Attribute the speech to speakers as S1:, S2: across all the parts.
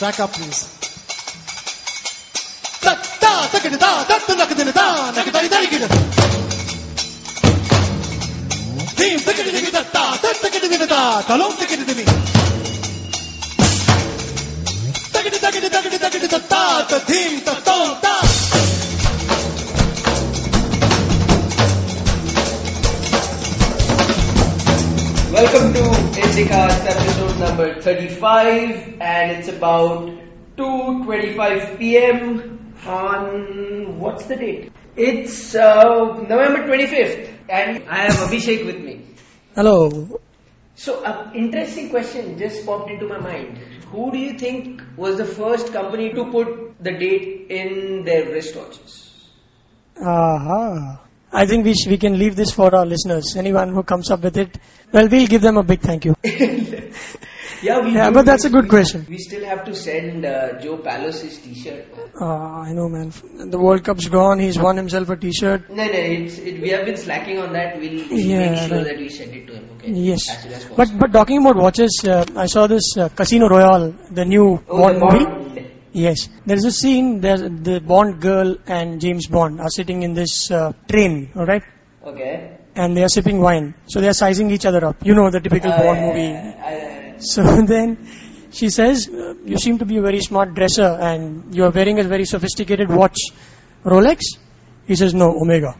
S1: Back up, please. Da da da da da da da da da da da da da da Team, take it, take it, da da da take it, take it, da. Talon, take it, take it. Take it, take it, take it, take it, da da. The team, the tone, da.
S2: Welcome to Indicast episode number 35 and it's about 2.25 pm on, what's the date? It's uh, November 25th and I have Abhishek with me.
S3: Hello.
S2: So an interesting question just popped into my mind. Who do you think was the first company to put the date in their wristwatches?
S3: Aha. I think we, sh- we can leave this for our listeners. Anyone who comes up with it, well, we'll give them a big thank you.
S2: Yeah, we
S3: Yeah, but that's a good question.
S2: We still have to send uh, Joe Palos' his t-shirt.
S3: Uh, I know, man. The World Cup's gone. He's won himself a T-shirt.
S2: No, no, it's, it, we have been slacking on that. We'll
S3: Yeah,
S2: make sure
S3: right.
S2: that we send it to him. Okay.
S3: Yes.
S2: As as.
S3: But but talking about watches, uh, I saw this uh, Casino Royale, the new
S2: oh,
S3: Bond movie. Yes, there's a scene. There's the Bond girl and James Bond are sitting in this uh, train, all right,
S2: Okay.
S3: and they are sipping wine. So they are sizing each other up. You know the typical
S2: Uh,
S3: Bond movie.
S2: uh,
S3: So then she says, You seem to be a very smart dresser and you are wearing a very sophisticated watch. Rolex? He says, No, Omega.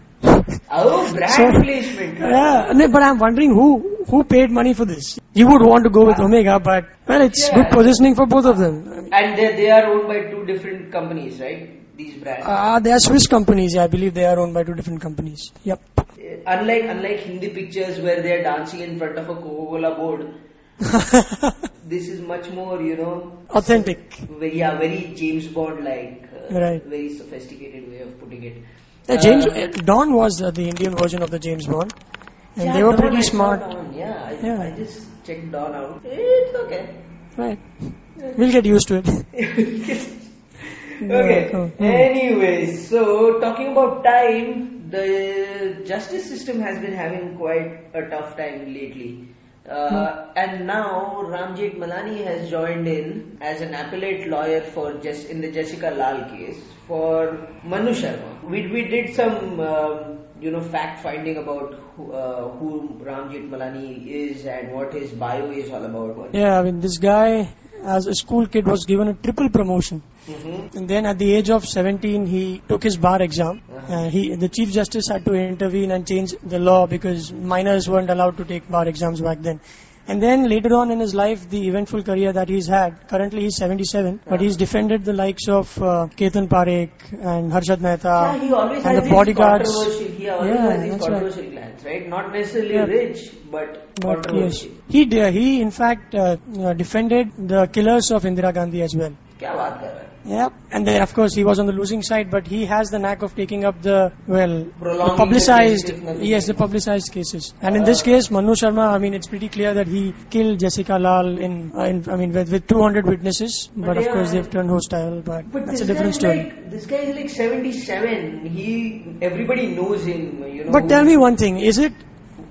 S2: Oh, brand
S3: So-
S2: placement.
S3: Yeah, no, but I'm wondering who who paid money for this. You would want to go with Omega, but well, it's
S2: Yeah.
S3: good positioning for both of them.
S2: And they, they are owned by two different companies, right? These brands.
S3: Uh, they are Swiss companies. Yeah, I believe they are owned by two different companies. Yep.
S2: Uh, unlike unlike Hindi pictures where they are dancing in front of a Coca-Cola board, this is much more, you know,
S3: Authentic.
S2: very, yeah, very James Bond like, uh,
S3: Right.
S2: very sophisticated way of putting it.
S3: James
S2: Uh,
S3: uh, Don was uh, the Indian version of the James Bond, and
S2: Yeah,
S3: they were
S2: Don,
S3: pretty
S2: I
S3: smart.
S2: Don, Yeah, I,
S3: Yeah.
S2: I just checked Don out. It's okay.
S3: Right. We'll get used to it.
S2: okay.
S3: Hmm.
S2: Anyways, so talking about time, the justice system has been having quite a tough time lately. Uh, and now Ram Jethmalani has joined in as an appellate lawyer for just in the Jessica Lal case for Manu Sharma. We we did some um, you know fact finding about who, uh, who Ram Jethmalani is and what his bio is all about.
S3: Yeah, I mean, this guy, as a school kid, was given a triple promotion.
S2: hmm
S3: And then at the age of 17, he took his bar exam. Uh, he, the Chief Justice had to intervene and change the law because minors weren't allowed to take bar exams back then. And then later on in his life, the eventful career that he's had, currently he's 77, but he's defended the likes of uh, Ketan Parekh and Harshad Mehta
S2: Yeah, he always
S3: and
S2: has
S3: the
S2: these
S3: bodyguards.
S2: controversial. He always
S3: Yeah,
S2: has these
S3: that's right.
S2: controversial clients, right? Not necessarily
S3: Yeah.
S2: rich, but,
S3: But yes,
S2: controversial.
S3: he, d- he in fact uh, uh, defended the killers of Indira Gandhi as well.
S2: क्या बात कर रहा है?
S3: Yeah, and then of course he was on the losing side, but he has the knack of taking up the well, the publicized,
S2: the case
S3: yes, the publicized cases. And in this case, Manu Sharma, I mean, it's pretty clear that he killed Jessica Lal in, uh, in I mean, with, with 200 witnesses, but,
S2: But
S3: of
S2: yeah,
S3: course they've turned hostile. But,
S2: But
S3: that's a different story.
S2: Like, this guy is like 77. He, everybody knows him, you know.
S3: but tell me one thing: is it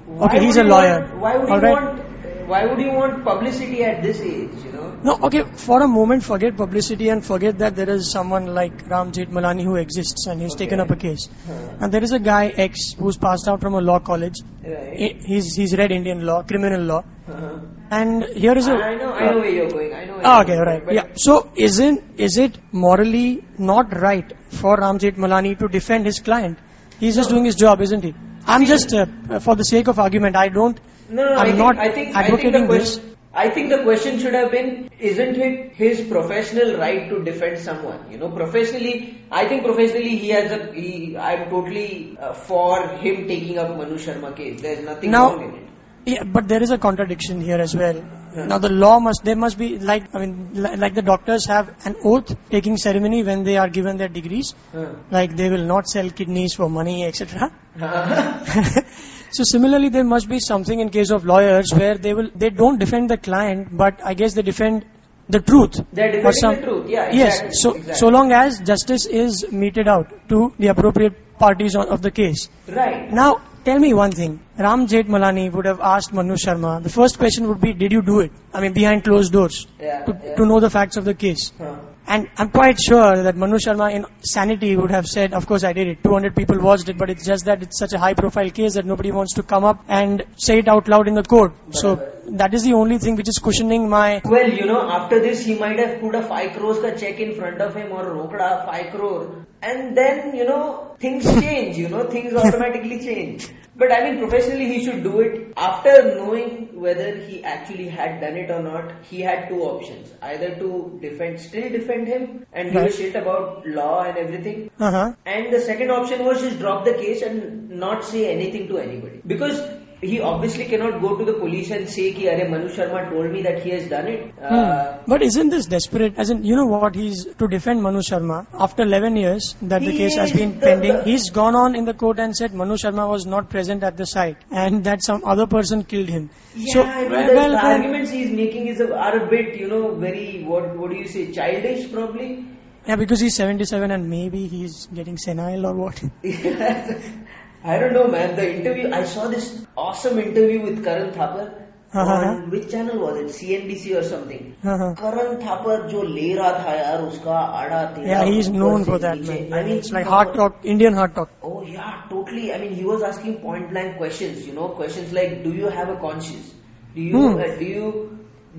S2: why
S3: okay? He's a lawyer.
S2: Want, why would
S3: all
S2: you
S3: right?
S2: want? Why would you want publicity at this age? You know.
S3: No, okay, for a moment forget publicity and forget that there is someone like Ram Malani who exists and he's
S2: Okay.
S3: taken up a case.
S2: Huh.
S3: And there is a guy X who's passed out from a law college.
S2: Right.
S3: He's, he's read Indian law, criminal law.
S2: Uh-huh.
S3: And here is a.
S2: I know. I know where you're going. I know. Where
S3: Ah,
S2: you're
S3: okay,
S2: going,
S3: right. Yeah. So isn't is it morally not right for Ram Jethmalani to defend his client? He's just
S2: No.
S3: doing his job, isn't he? I'm just uh, for the sake of argument. I don't.
S2: No, no,
S3: I'm
S2: I think,
S3: not
S2: I think,
S3: advocating
S2: I think the
S3: this.
S2: I think the question should have been, isn't it his professional right to defend someone? You know, professionally, I think professionally he has a, he, I'm totally uh, for him taking up Manu Sharma case. There's nothing
S3: Now-
S2: wrong in it.
S3: Yeah, but there is a contradiction here as well.
S2: Yeah.
S3: Now the law must, there must be like, I mean, li- like the doctors have an oath taking ceremony when they are given their degrees.
S2: Huh.
S3: Like they will not sell kidneys for money, etc.
S2: Uh-huh.
S3: so similarly, there must be something in case of lawyers where they will, they don't defend the client, but I guess they defend the truth.
S2: They're defending
S3: some-
S2: the truth. Yeah,
S3: Yes. So
S2: exactly.
S3: so long as justice is meted out to the appropriate parties on, of the case.
S2: Right.
S3: Now, tell me one thing. Ram Malani would have asked Manu Sharma. The first question would be, did you do it? I mean, behind closed doors.
S2: Yeah,
S3: To,
S2: yeah.
S3: to know the facts of the case.
S2: Huh.
S3: And I'm quite sure that Manu Sharma in sanity would have said, of course I did it. 200 people watched it, but it's just that it's such a high profile case that nobody wants to come up and say it out loud in the court. So that is the only thing which is cushioning my
S2: Well, you know, after this, he might have put a 5 crores ka check in front of him or rokda 5 crore. And then, you know, things change, you know, things automatically change. But I mean, professionally, he should do it. After knowing whether he actually had done it or not, he had two options. Either to defend, still defend him and give a shit about law and everything.
S3: uh-huh.
S2: And the second option was just drop the case and not say anything to anybody. Because he obviously cannot go to the police and say ki Arey Manu Sharma told me that he has done it. Uh,
S3: Hmm. But isn't this desperate? As in, you know what? He's to defend Manu Sharma after 11 years that the case has been pending. He's gone on in the court and said Manu Sharma was not present at the site and that some other person killed him.
S2: yeah,
S3: so,
S2: I mean,
S3: well,
S2: the,
S3: well,
S2: the arguments he is making is a, are a bit, you know, very what what do you say, childish probably.
S3: yeah, because he's 77 and maybe he's getting senile or what.
S2: I don't know, man. The interview I saw this awesome interview with Karan Thapar.
S3: Uh-huh.
S2: On which channel was it? CNBC or something.
S3: Uh-huh.
S2: करण थापर जो ले रहा था यार उसका आड़ा तेरा
S3: Yeah, he's
S2: ऊपर
S3: known
S2: से
S3: for that,
S2: नीचे.
S3: man.
S2: I mean,
S3: it's like
S2: he
S3: hard
S2: was-
S3: talk, Indian hard talk.
S2: Oh yeah, totally. I mean, he was asking point blank questions. You know, questions like, "Do you have a conscience? Do you
S3: Hmm.
S2: uh, do you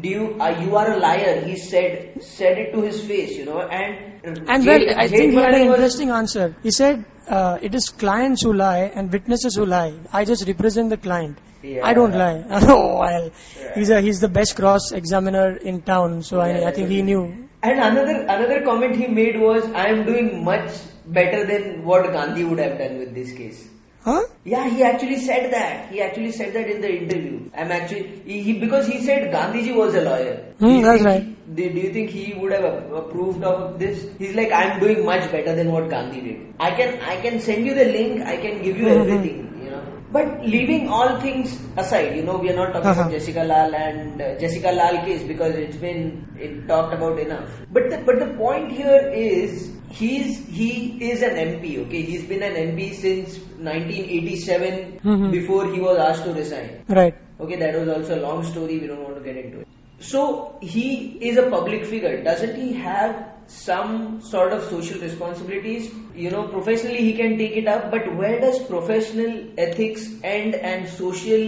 S2: do you uh, you are a liar?" He said said it to his face. You know, and
S3: well, I think he had an interesting answer. He said, uh, it is clients who lie and witnesses who lie. I just represent the client.
S2: Yeah.
S3: I don't lie. oh, well, he's a, he's the best cross examiner in town, so I, I think he knew.
S2: And another another comment he made was, "I am doing much better than what Gandhi would have done with this case."
S3: Huh?
S2: Yeah, he actually said that. He actually said that in the interview. I'm actually he, he because he said Gandhiji was a lawyer.
S3: Hmm, that's right.
S2: he- do, you think he would have approved of this? He's like, I'm doing much better than what Gandhi did. I can I can send you the link. I can give you
S3: Mhm.
S2: everything. But leaving all things aside, you know, we are not talking
S3: Uh-huh.
S2: about Jessica Lal and uh, Jessica Lal case because it's been it talked about enough. But the, but the point here is he's he is an MP. Okay, he's been an MP since 1987
S3: Mhm.
S2: before he was asked to resign.
S3: Right.
S2: Okay, that was also a long story. We don't want to get into it. So he is a public figure. Doesn't he have some sort of social responsibilities? You know, professionally he can take it up, but where does professional ethics end and social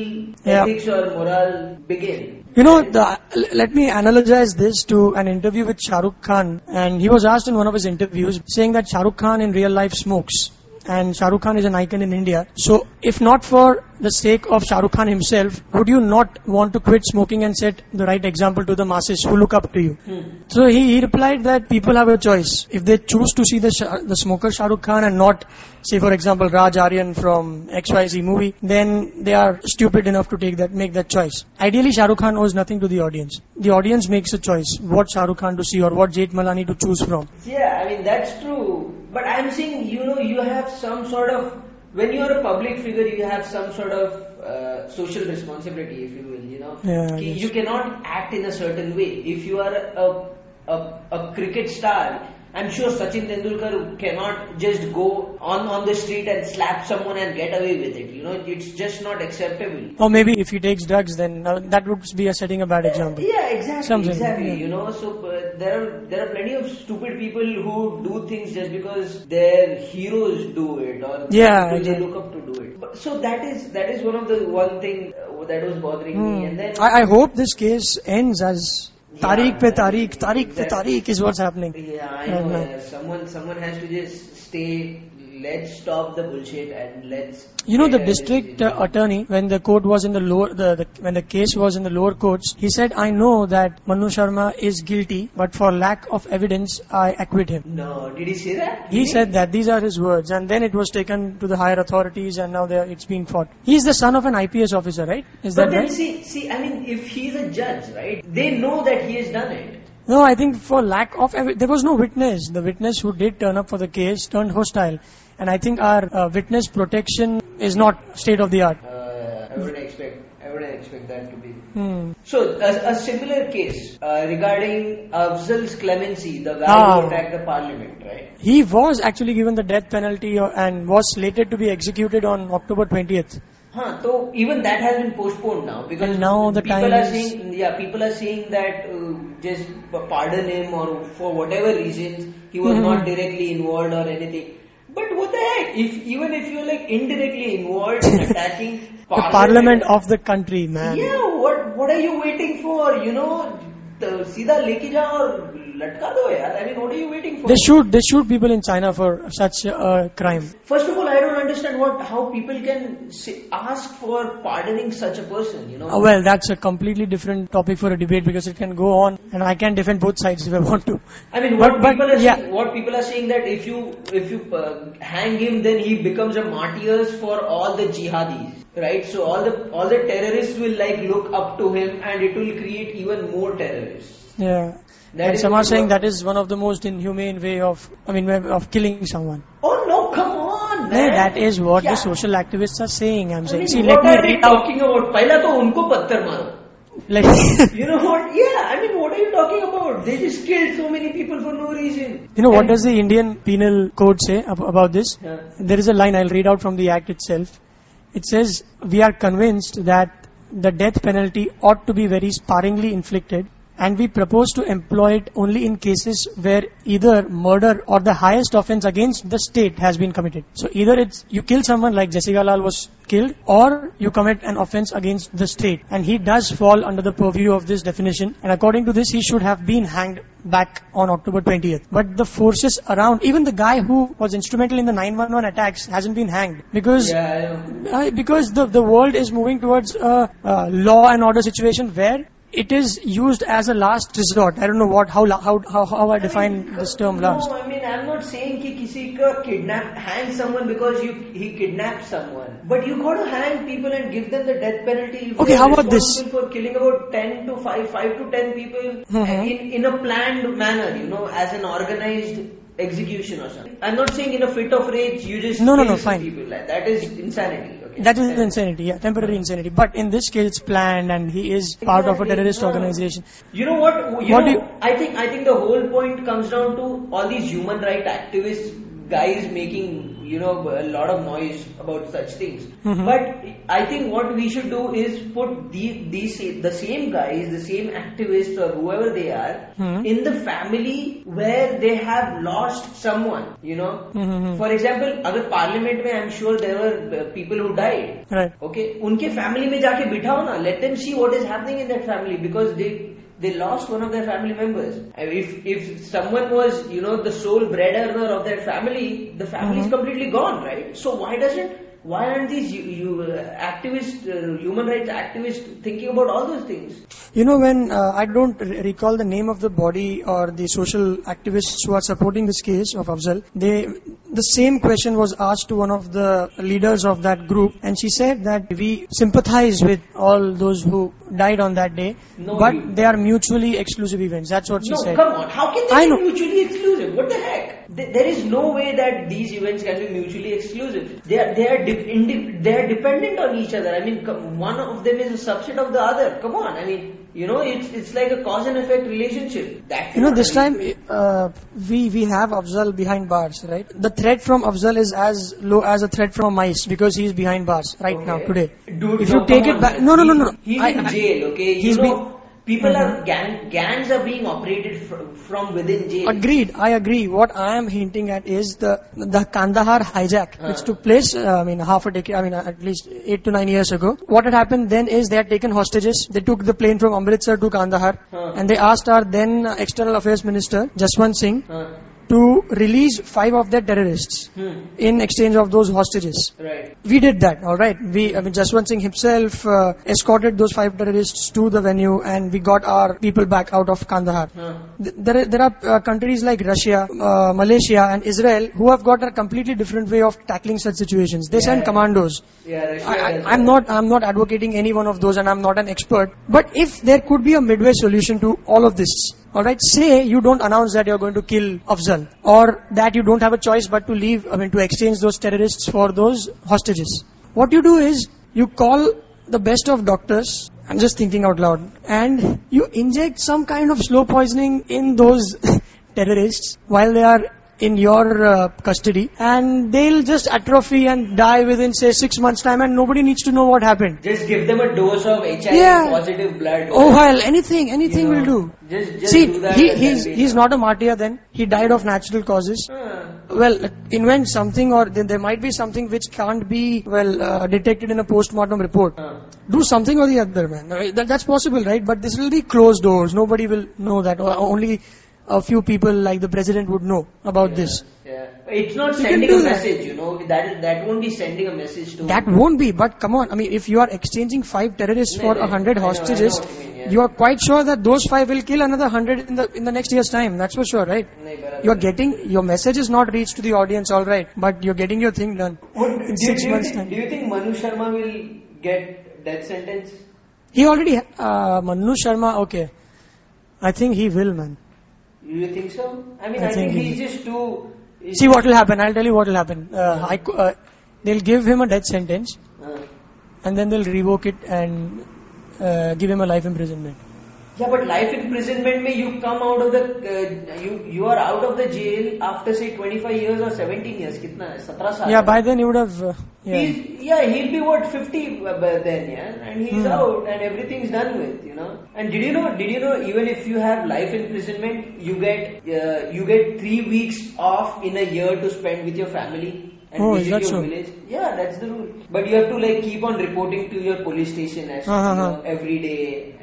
S3: Yeah.
S2: ethics or moral begin?
S3: You know, the, let me analogize this to an interview with Shah Rukh Khan, and he was asked in one of his interviews saying that Shah Rukh Khan in real life smokes, and Shah Rukh Khan is an icon in India. So, if not for the sake of Shah Rukh Khan himself, would you not want to quit smoking and set the right example to the masses who look up to you? Hmm. So he, he replied that people have a choice. If they choose to see the Shah, the smoker Shah Rukh Khan and not, say for example, Raj Aryan from XYZ movie, then they are stupid enough to take that, make that choice. Ideally, Shah Rukh Khan owes nothing to the audience. The audience makes a choice, what Shah Rukh Khan to see or what Jethmalani to choose from.
S2: Yeah, I mean that's true. But I'm saying, you know, you have some sort of when you are a public figure, you have some sort of uh, social responsibility, if you will. You know,
S3: Yeah, I
S2: Ki-
S3: guess.
S2: you cannot act in a certain way. If you are a a, a cricket star, I'm sure Sachin Tendulkar cannot just go on on the street and slap someone and get away with it. You know, it's just not acceptable.
S3: Or maybe if he takes drugs, then uh, that would be a setting a bad example.
S2: Yeah, exactly,
S3: Something,
S2: exactly. You know, so uh, there are there are plenty of stupid people who do things just because their heroes do it or
S3: Yeah,
S2: people they look up to do it. But, so that is that is one of the one thing uh, that was bothering me. And then
S3: Hmm. I, I hope this case ends as Tariq pe Tariq, Tariq pe. Tariq is what's happening.
S2: yeah, I know. someone someone has to just stay. Let's stop the bullshit and let's.
S3: You know, the district uh, attorney, when the court was in the lower, the, the, when the case was in the lower courts, he said, I know that Manu Sharma is guilty, but for lack of evidence, I acquit him.
S2: No, did he say that?
S3: He said that, these are his words, and then it was taken to the higher authorities and now it's being fought. He's the son of an IPS officer, right? Is that right?
S2: But
S3: that
S2: then
S3: right?
S2: see, see, I mean, if he's a judge, right? They know that he has done it.
S3: No, I think for lack of there was no witness. The witness who did turn up for the case turned hostile, and I think our uh, witness protection is not state of the art.
S2: Uh, I wouldn't expect. I wouldn't expect that to be.
S3: Hmm.
S2: So, a, a similar case uh, regarding Afzal's clemency, the guy
S3: Ah.
S2: who attacked the parliament, right?
S3: He was actually given the death penalty uh, and was slated to be executed on October 20th.
S2: Huh, so even that has been postponed now because
S3: And now the
S2: people are saying yeah people are saying that uh, just pardon him or for whatever reasons he was
S3: Mhm.
S2: not directly involved or anything. But what the heck? If even if you're like indirectly involved in attacking
S3: The parliament of the country, man.
S2: yeah, what what are you waiting for? You know, the, सीधा लेके जाओ और
S3: They shoot, they shoot people in China for such uh, crime.
S2: First of all, I don't understand what how people can say, ask for pardoning such a person. You know.
S3: Oh, well, that's a completely different topic for a debate because it can go on, and I can defend both sides if I want to.
S2: I mean, what
S3: but,
S2: people but, are
S3: yeah.
S2: saying, what people are saying that if you if you uh, hang him, then he becomes a martyr for all the jihadis right so all the all the terrorists will like look up to him and it will create even more terrorists
S3: Yeah.
S2: That
S3: and
S2: is
S3: some are
S2: what-
S3: saying that is one of the most inhumane way of, I mean, way of killing someone.
S2: Oh no, come on,
S3: No,
S2: man.
S3: that is what
S2: Yeah.
S3: the social activists are saying. I'm
S2: I
S3: saying.
S2: mean,
S3: See,
S2: what
S3: let me
S2: are they
S3: read out.
S2: talking about? पहला तो उनको पत्थर मारो.
S3: Let,
S2: You know what? Yeah, I mean, what are you talking about? They just killed so many people for no reason.
S3: you know what
S2: And-
S3: does the Indian Penal Code say ab- about this?
S2: Yeah.
S3: There is a line I'll read out from the act itself. It says, "We are convinced that the death penalty ought to be very sparingly inflicted." and we propose to employ it only in cases where either murder or the highest offense against the state has been committed. So either it's you kill someone like Jessica Lal was killed, or you commit an offense against the state. And he does fall under the purview of this definition. And according to this, he should have been hanged back on October 20th. But the forces around, even the guy who was instrumental in the 911 attacks hasn't been hanged because
S2: Yeah, I
S3: uh, because the, the world is moving towards a, uh law and order situation where it is used as a last resort. I don't know what how how how, how I, I define mean, this term no, last.
S2: No, I mean I'm not saying ki kisi ka kidnap hang someone because you, he kidnapped someone, but you got to hang people and give them the death penalty.
S3: okay, how about this?
S2: For killing about ten to five five to ten people
S3: mm-hmm.
S2: in in a planned manner, you know, as an organized execution or something. I'm not saying in a fit of rage you just
S3: no no no fine.
S2: People. That is insanity. Okay.
S3: That is insanity, yeah, temporary insanity. But in this case, it's planned, and he is part of a terrorist
S2: no.
S3: organization.
S2: You know what? You
S3: What
S2: know,
S3: do you-
S2: I think I think the whole point comes down to all these human rights activists guys making you know a lot of noise about such things.
S3: Mhm.
S2: But I think what we should do is put the, these the same guys, the same activists or whoever they are,
S3: Mhm.
S2: in the family where they have lost someone. You know,
S3: Mhm.
S2: for example, अगर parliament में I'm sure there were uh, people who died.
S3: Right.
S2: Okay, उनके family में जाके बिठाओ ना. Let them see what is happening in that family because they they lost one of their family members. If if someone was you know the sole bread earner of their family, the family is
S3: Mhm.
S2: completely gone, right? So why doesn't why aren't these you, you uh, activists, uh, human rights activists thinking about all those things?
S3: You know, when uh, I don't re- recall the name of the body or the social activists who are supporting this case of Afzal, they the same question was asked to one of the leaders of that group, and she said that we sympathize with all those who died on that day,
S2: No,
S3: but
S2: you-
S3: they are mutually exclusive events. That's what she
S2: no,
S3: said.
S2: come on. How can they
S3: I
S2: be
S3: know.
S2: mutually exclusive? What the heck? Th- There is no way that these events can be mutually exclusive. They are they are de- indi- they are dependent on each other. I mean, com- one of them is a subset of the other. Come on. I mean, you know, it's it's like a cause and effect relationship. That
S3: You know, this time uh, we we have Afzal behind bars, right? The threat from Afzal is as low as a threat from mice because he is behind bars right now today.
S2: Dude,
S3: if you take it back, no, no, no, no.
S2: He's
S3: I-
S2: in jail. Okay,
S3: he's
S2: you know,
S3: being-
S2: people
S3: Mhm.
S2: are gang, gangs are being operated fr- from within jail.
S3: Agreed. I agree. What I am hinting at is the the Kandahar hijack, which
S2: Uh.
S3: took place. Uh, I mean, half a decade. I mean, at least eight to nine years ago. What had happened then is they had taken hostages. They took the plane from Amritsar to Kandahar,
S2: Uh.
S3: and they asked our then External Affairs Minister Jaswant Singh
S2: Huh.
S3: To release five of their terrorists
S2: Hmm.
S3: in exchange of those hostages.
S2: Right.
S3: We did that, all right. We, I mean, Jaswant Singh himself uh, escorted those five terrorists to the venue, and we got our people back out of Kandahar. Th- There, are- there are uh, countries like Russia, uh, Malaysia, and Israel who have got a completely different way of tackling such situations. They send
S2: Yeah.
S3: commandos.
S2: Yeah,
S3: I, I'm not. I'm not advocating any one of those, and I'm not an expert. But if there could be a midway solution to all of this, all right. Say you don't announce that you're going to kill Afzal, or that you don't have a choice but to leave. I mean, to exchange those terrorists for those hostages. What you do is you call the best of doctors. I'm just thinking out loud, and you inject some kind of slow poisoning in those terrorists while they are in your uh, custody and they'll just atrophy and die within say six months time and nobody needs to know what happened.
S2: Just give them a dose of HIV
S3: Yeah.
S2: positive blood.
S3: Oh well, anything, anything
S2: You
S3: will
S2: know,
S3: do.
S2: Just, just
S3: See,
S2: do that
S3: he, he's he's not a martyr then. He died of natural causes.
S2: Huh.
S3: Well, invent something or then there might be something which can't be well uh, detected in a post-mortem report.
S2: Huh.
S3: Do something or the other, man. That, that's possible, right? But this will be closed doors. Nobody will know that. Only a few people like the president would know about this.
S2: Yeah. It's not
S3: You
S2: sending
S3: do
S2: a
S3: that.
S2: message, you know. That is that won't be sending a message to.
S3: That won't be, but come on. I mean, if you are exchanging five terrorists
S2: No,
S3: for
S2: no,
S3: a hundred
S2: I know, I know
S3: hostages,
S2: you mean, yeah.
S3: you are quite sure that those five will kill another hundred in the in the next year's time. That's for sure, right?
S2: Nahi, barabar.
S3: You're getting your message is not reached to the audience, all right, but you're getting your thing done
S2: What-
S3: in
S2: do,
S3: six
S2: you
S3: months'
S2: think,
S3: time.
S2: do you think Manu Sharma will get death sentence?
S3: He already, uh, Manu Sharma, okay. I think he will, man.
S2: Do you think so? I mean,
S3: I
S2: I, think,
S3: think
S2: he's just too. he's-
S3: See what will happen. I'll tell you what will happen. Uh, I, uh, they'll give him a death sentence,
S2: Uh,
S3: and then they'll revoke it and uh, give him a life imprisonment.
S2: Yeah, but life imprisonment may you come out of the uh, you you are out of the jail after say 25 years or 17 years. Kitna? 17 saal.
S3: Yeah, by then he would have. Uh, yeah.
S2: He's, yeah, he'll be what 50 by then, yeah, and he's
S3: Hmm.
S2: out and everything's done with, you know. And did you know? Did you know? Even if you have life imprisonment, you get uh, you get three weeks off in a year to spend with your family and
S3: Oh, is
S2: visit
S3: that
S2: your
S3: so?
S2: village. Yeah, that's the rule. But you have to like keep on reporting to your police station as
S3: Uh-huh.
S2: you know, every day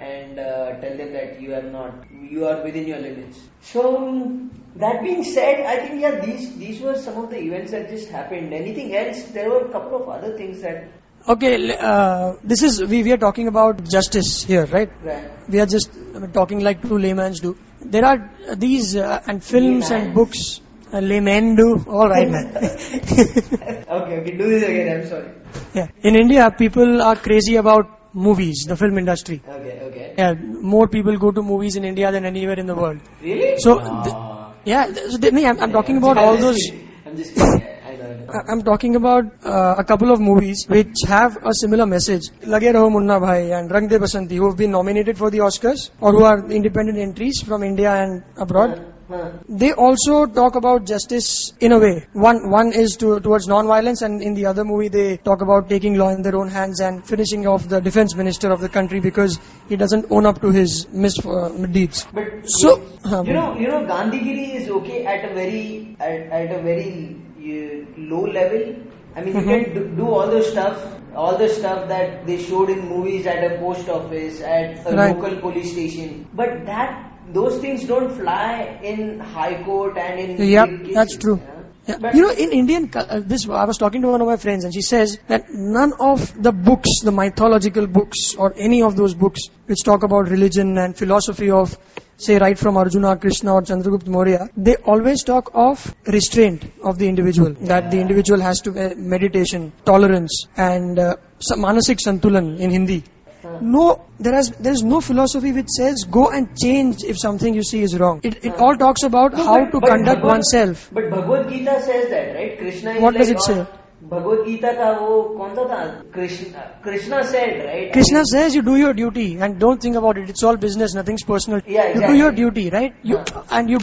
S2: and uh, tell them that you are not you are within your limits. So that being said, I think yeah, these these were some of the events that just happened. Anything else? There were a couple of other things that
S3: Okay, uh, this is we, we are talking about justice here, right?
S2: right.
S3: We are just talking like two laymen do. There are these uh, and films and books. Uh, laymen do. All right, man.
S2: okay, okay, do this again. I'm sorry.
S3: yeah. In India, people are crazy about movies, the film industry.
S2: Okay, okay.
S3: Yeah, more people go to movies in India than anywhere in the world.
S2: Really?
S3: So, th- yeah, th- so nee, I'm, I'm talking about all those.
S2: I'm just kidding. I I know. I know.
S3: I- I'm talking about uh, a couple of movies which have a similar message. Lage Raho Munna Bhai and Rang De Basanti, who have been nominated for the Oscars or who are independent entries from India and abroad. They also talk about justice in a way. One one is to, towards non-violence, and in the other movie they talk about taking law in their own hands and finishing off the defense minister of the country because he doesn't own up to his misdeeds.
S2: But
S3: So, uh,
S2: you know, you know, Gandhigiri is okay at a very at, at a very uh, low level. I mean,
S3: Mhm.
S2: you can do, do all the stuff, all the stuff that they showed in movies at a post office, at a
S3: Right.
S2: local police station. But that those things don't fly in high court and in cases,
S3: that's true.
S2: yeah.
S3: Yeah.
S2: But-
S3: you know, in Indian, uh, this I was talking to one of my friends, and she says that none of the books, the mythological books, or any of those books which talk about religion and philosophy of, say, right from Arjuna, Krishna, or Chandragupta Maurya, they always talk of restraint of the individual. That the individual has to uh, meditation, tolerance, and uh, manasik santulan in Hindi No, there has there is no philosophy which says go and change if something you see is wrong. It, it all talks about
S2: No,
S3: how
S2: but-
S3: to
S2: but
S3: conduct
S2: Bhagavad-
S3: oneself.
S2: But Bhagavad Gita says that, right? Krishna is
S3: What
S2: like
S3: does it
S2: all-
S3: say?
S2: Bhagavad Gita का वो कौन सा था? Krishna, Krishna said, right?
S3: Krishna says you do your duty and don't think about it. It's all business, nothing's personal.
S2: Yeah,
S3: You do
S2: exactly.
S3: your duty, right? You,
S2: Huh.
S3: and you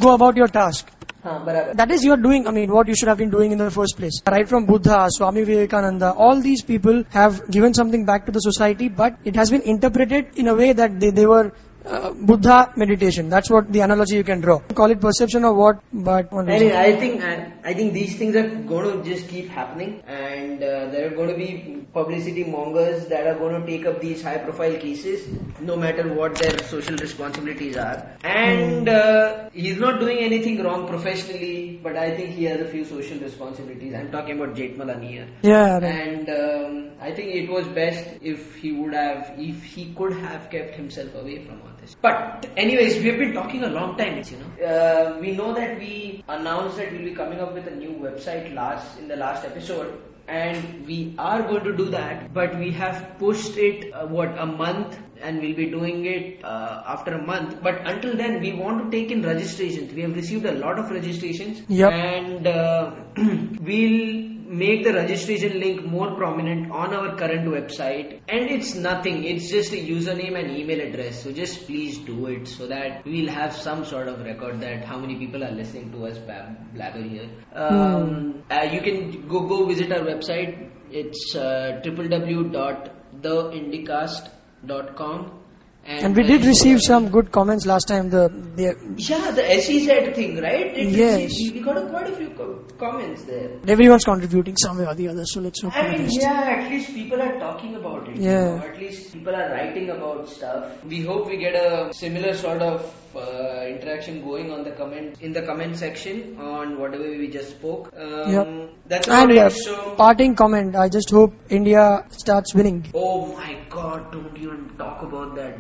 S3: That is, you are doing, I mean, what you should have been doing in the first place. Right from Buddha, Swami Vivekananda, all these people have given something back to the society, but it has been interpreted in a way that they, they were uh, Buddha meditation. That's what the analogy you can draw. Call it perception or what, but.
S2: Anyway, I think I, I think these things are going to just keep happening, and uh, there are going to be publicity mongers that are going to take up these high-profile cases, no matter what their social responsibilities are. And uh, he's not doing anything wrong professionally, but I think he has a few social responsibilities. I'm talking about Jethmalani here.
S3: Yeah, right.
S2: And um, I think it was best if he would have, if he could have kept himself away from all this. But anyways, we have been talking a long time, you know. Uh, we know that we announced that we'll be coming up with a new website last in the last episode. And we are going to do that, but we have pushed it uh, what a month, and we'll be doing it uh, after a month. But until then, we want to take in registrations. We have received a lot of registrations,
S3: Yep.
S2: and uh, we'll make the registration link more prominent on our current website. And it's nothing. It's just a username and email address. So just please do it so that we'll have some sort of record that how many people are listening to us bab- blabber here. Um, uh, you can go go visit our website. It's uh, www.theindicast.com
S3: And we did receive some good comments last time. The, the
S2: yeah the SEZ thing right it
S3: Yes.
S2: received- we got a, quite a few co- comments there
S3: everyone's contributing some way or the other. So let's hope
S2: I mean,
S3: best.
S2: yeah, at least people are talking about it. you
S3: Yeah.
S2: know, At least people are writing about stuff. We hope we get a similar sort of uh, interaction going on the comment in the comment section on whatever we just spoke. Um,
S3: Yep.
S2: That's about
S3: And uh,
S2: it. So,
S3: parting comment. I just hope India starts winning.
S2: oh my God! Don't even talk about that.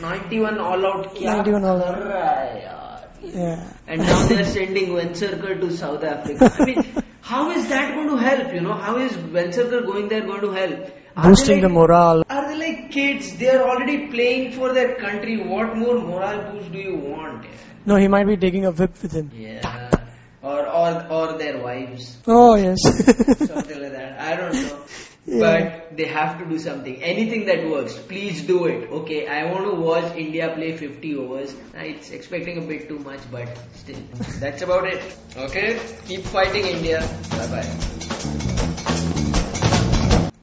S2: 91 all out. kya
S3: 91 all out.
S2: kar raha hai yaar?
S3: Yeah.
S2: And now they're sending Vengsarkar to South Africa. I mean, how is that going to help? You know, how is Vengsarkar going there going to help? Are they
S3: Boosting the morale.
S2: Are they like kids? They are already playing for their country. What more morale boost do you want?
S3: No, he might be taking a whip with him.
S2: Yeah. Or or or their wives.
S3: Oh yes.
S2: Something like that. I don't know.
S3: Yeah.
S2: But they have to do something. Anything that works, please do it. Okay, I want to watch India play 50 overs. It's expecting a bit too much, but still. That's about it. Okay, keep fighting India. Bye bye.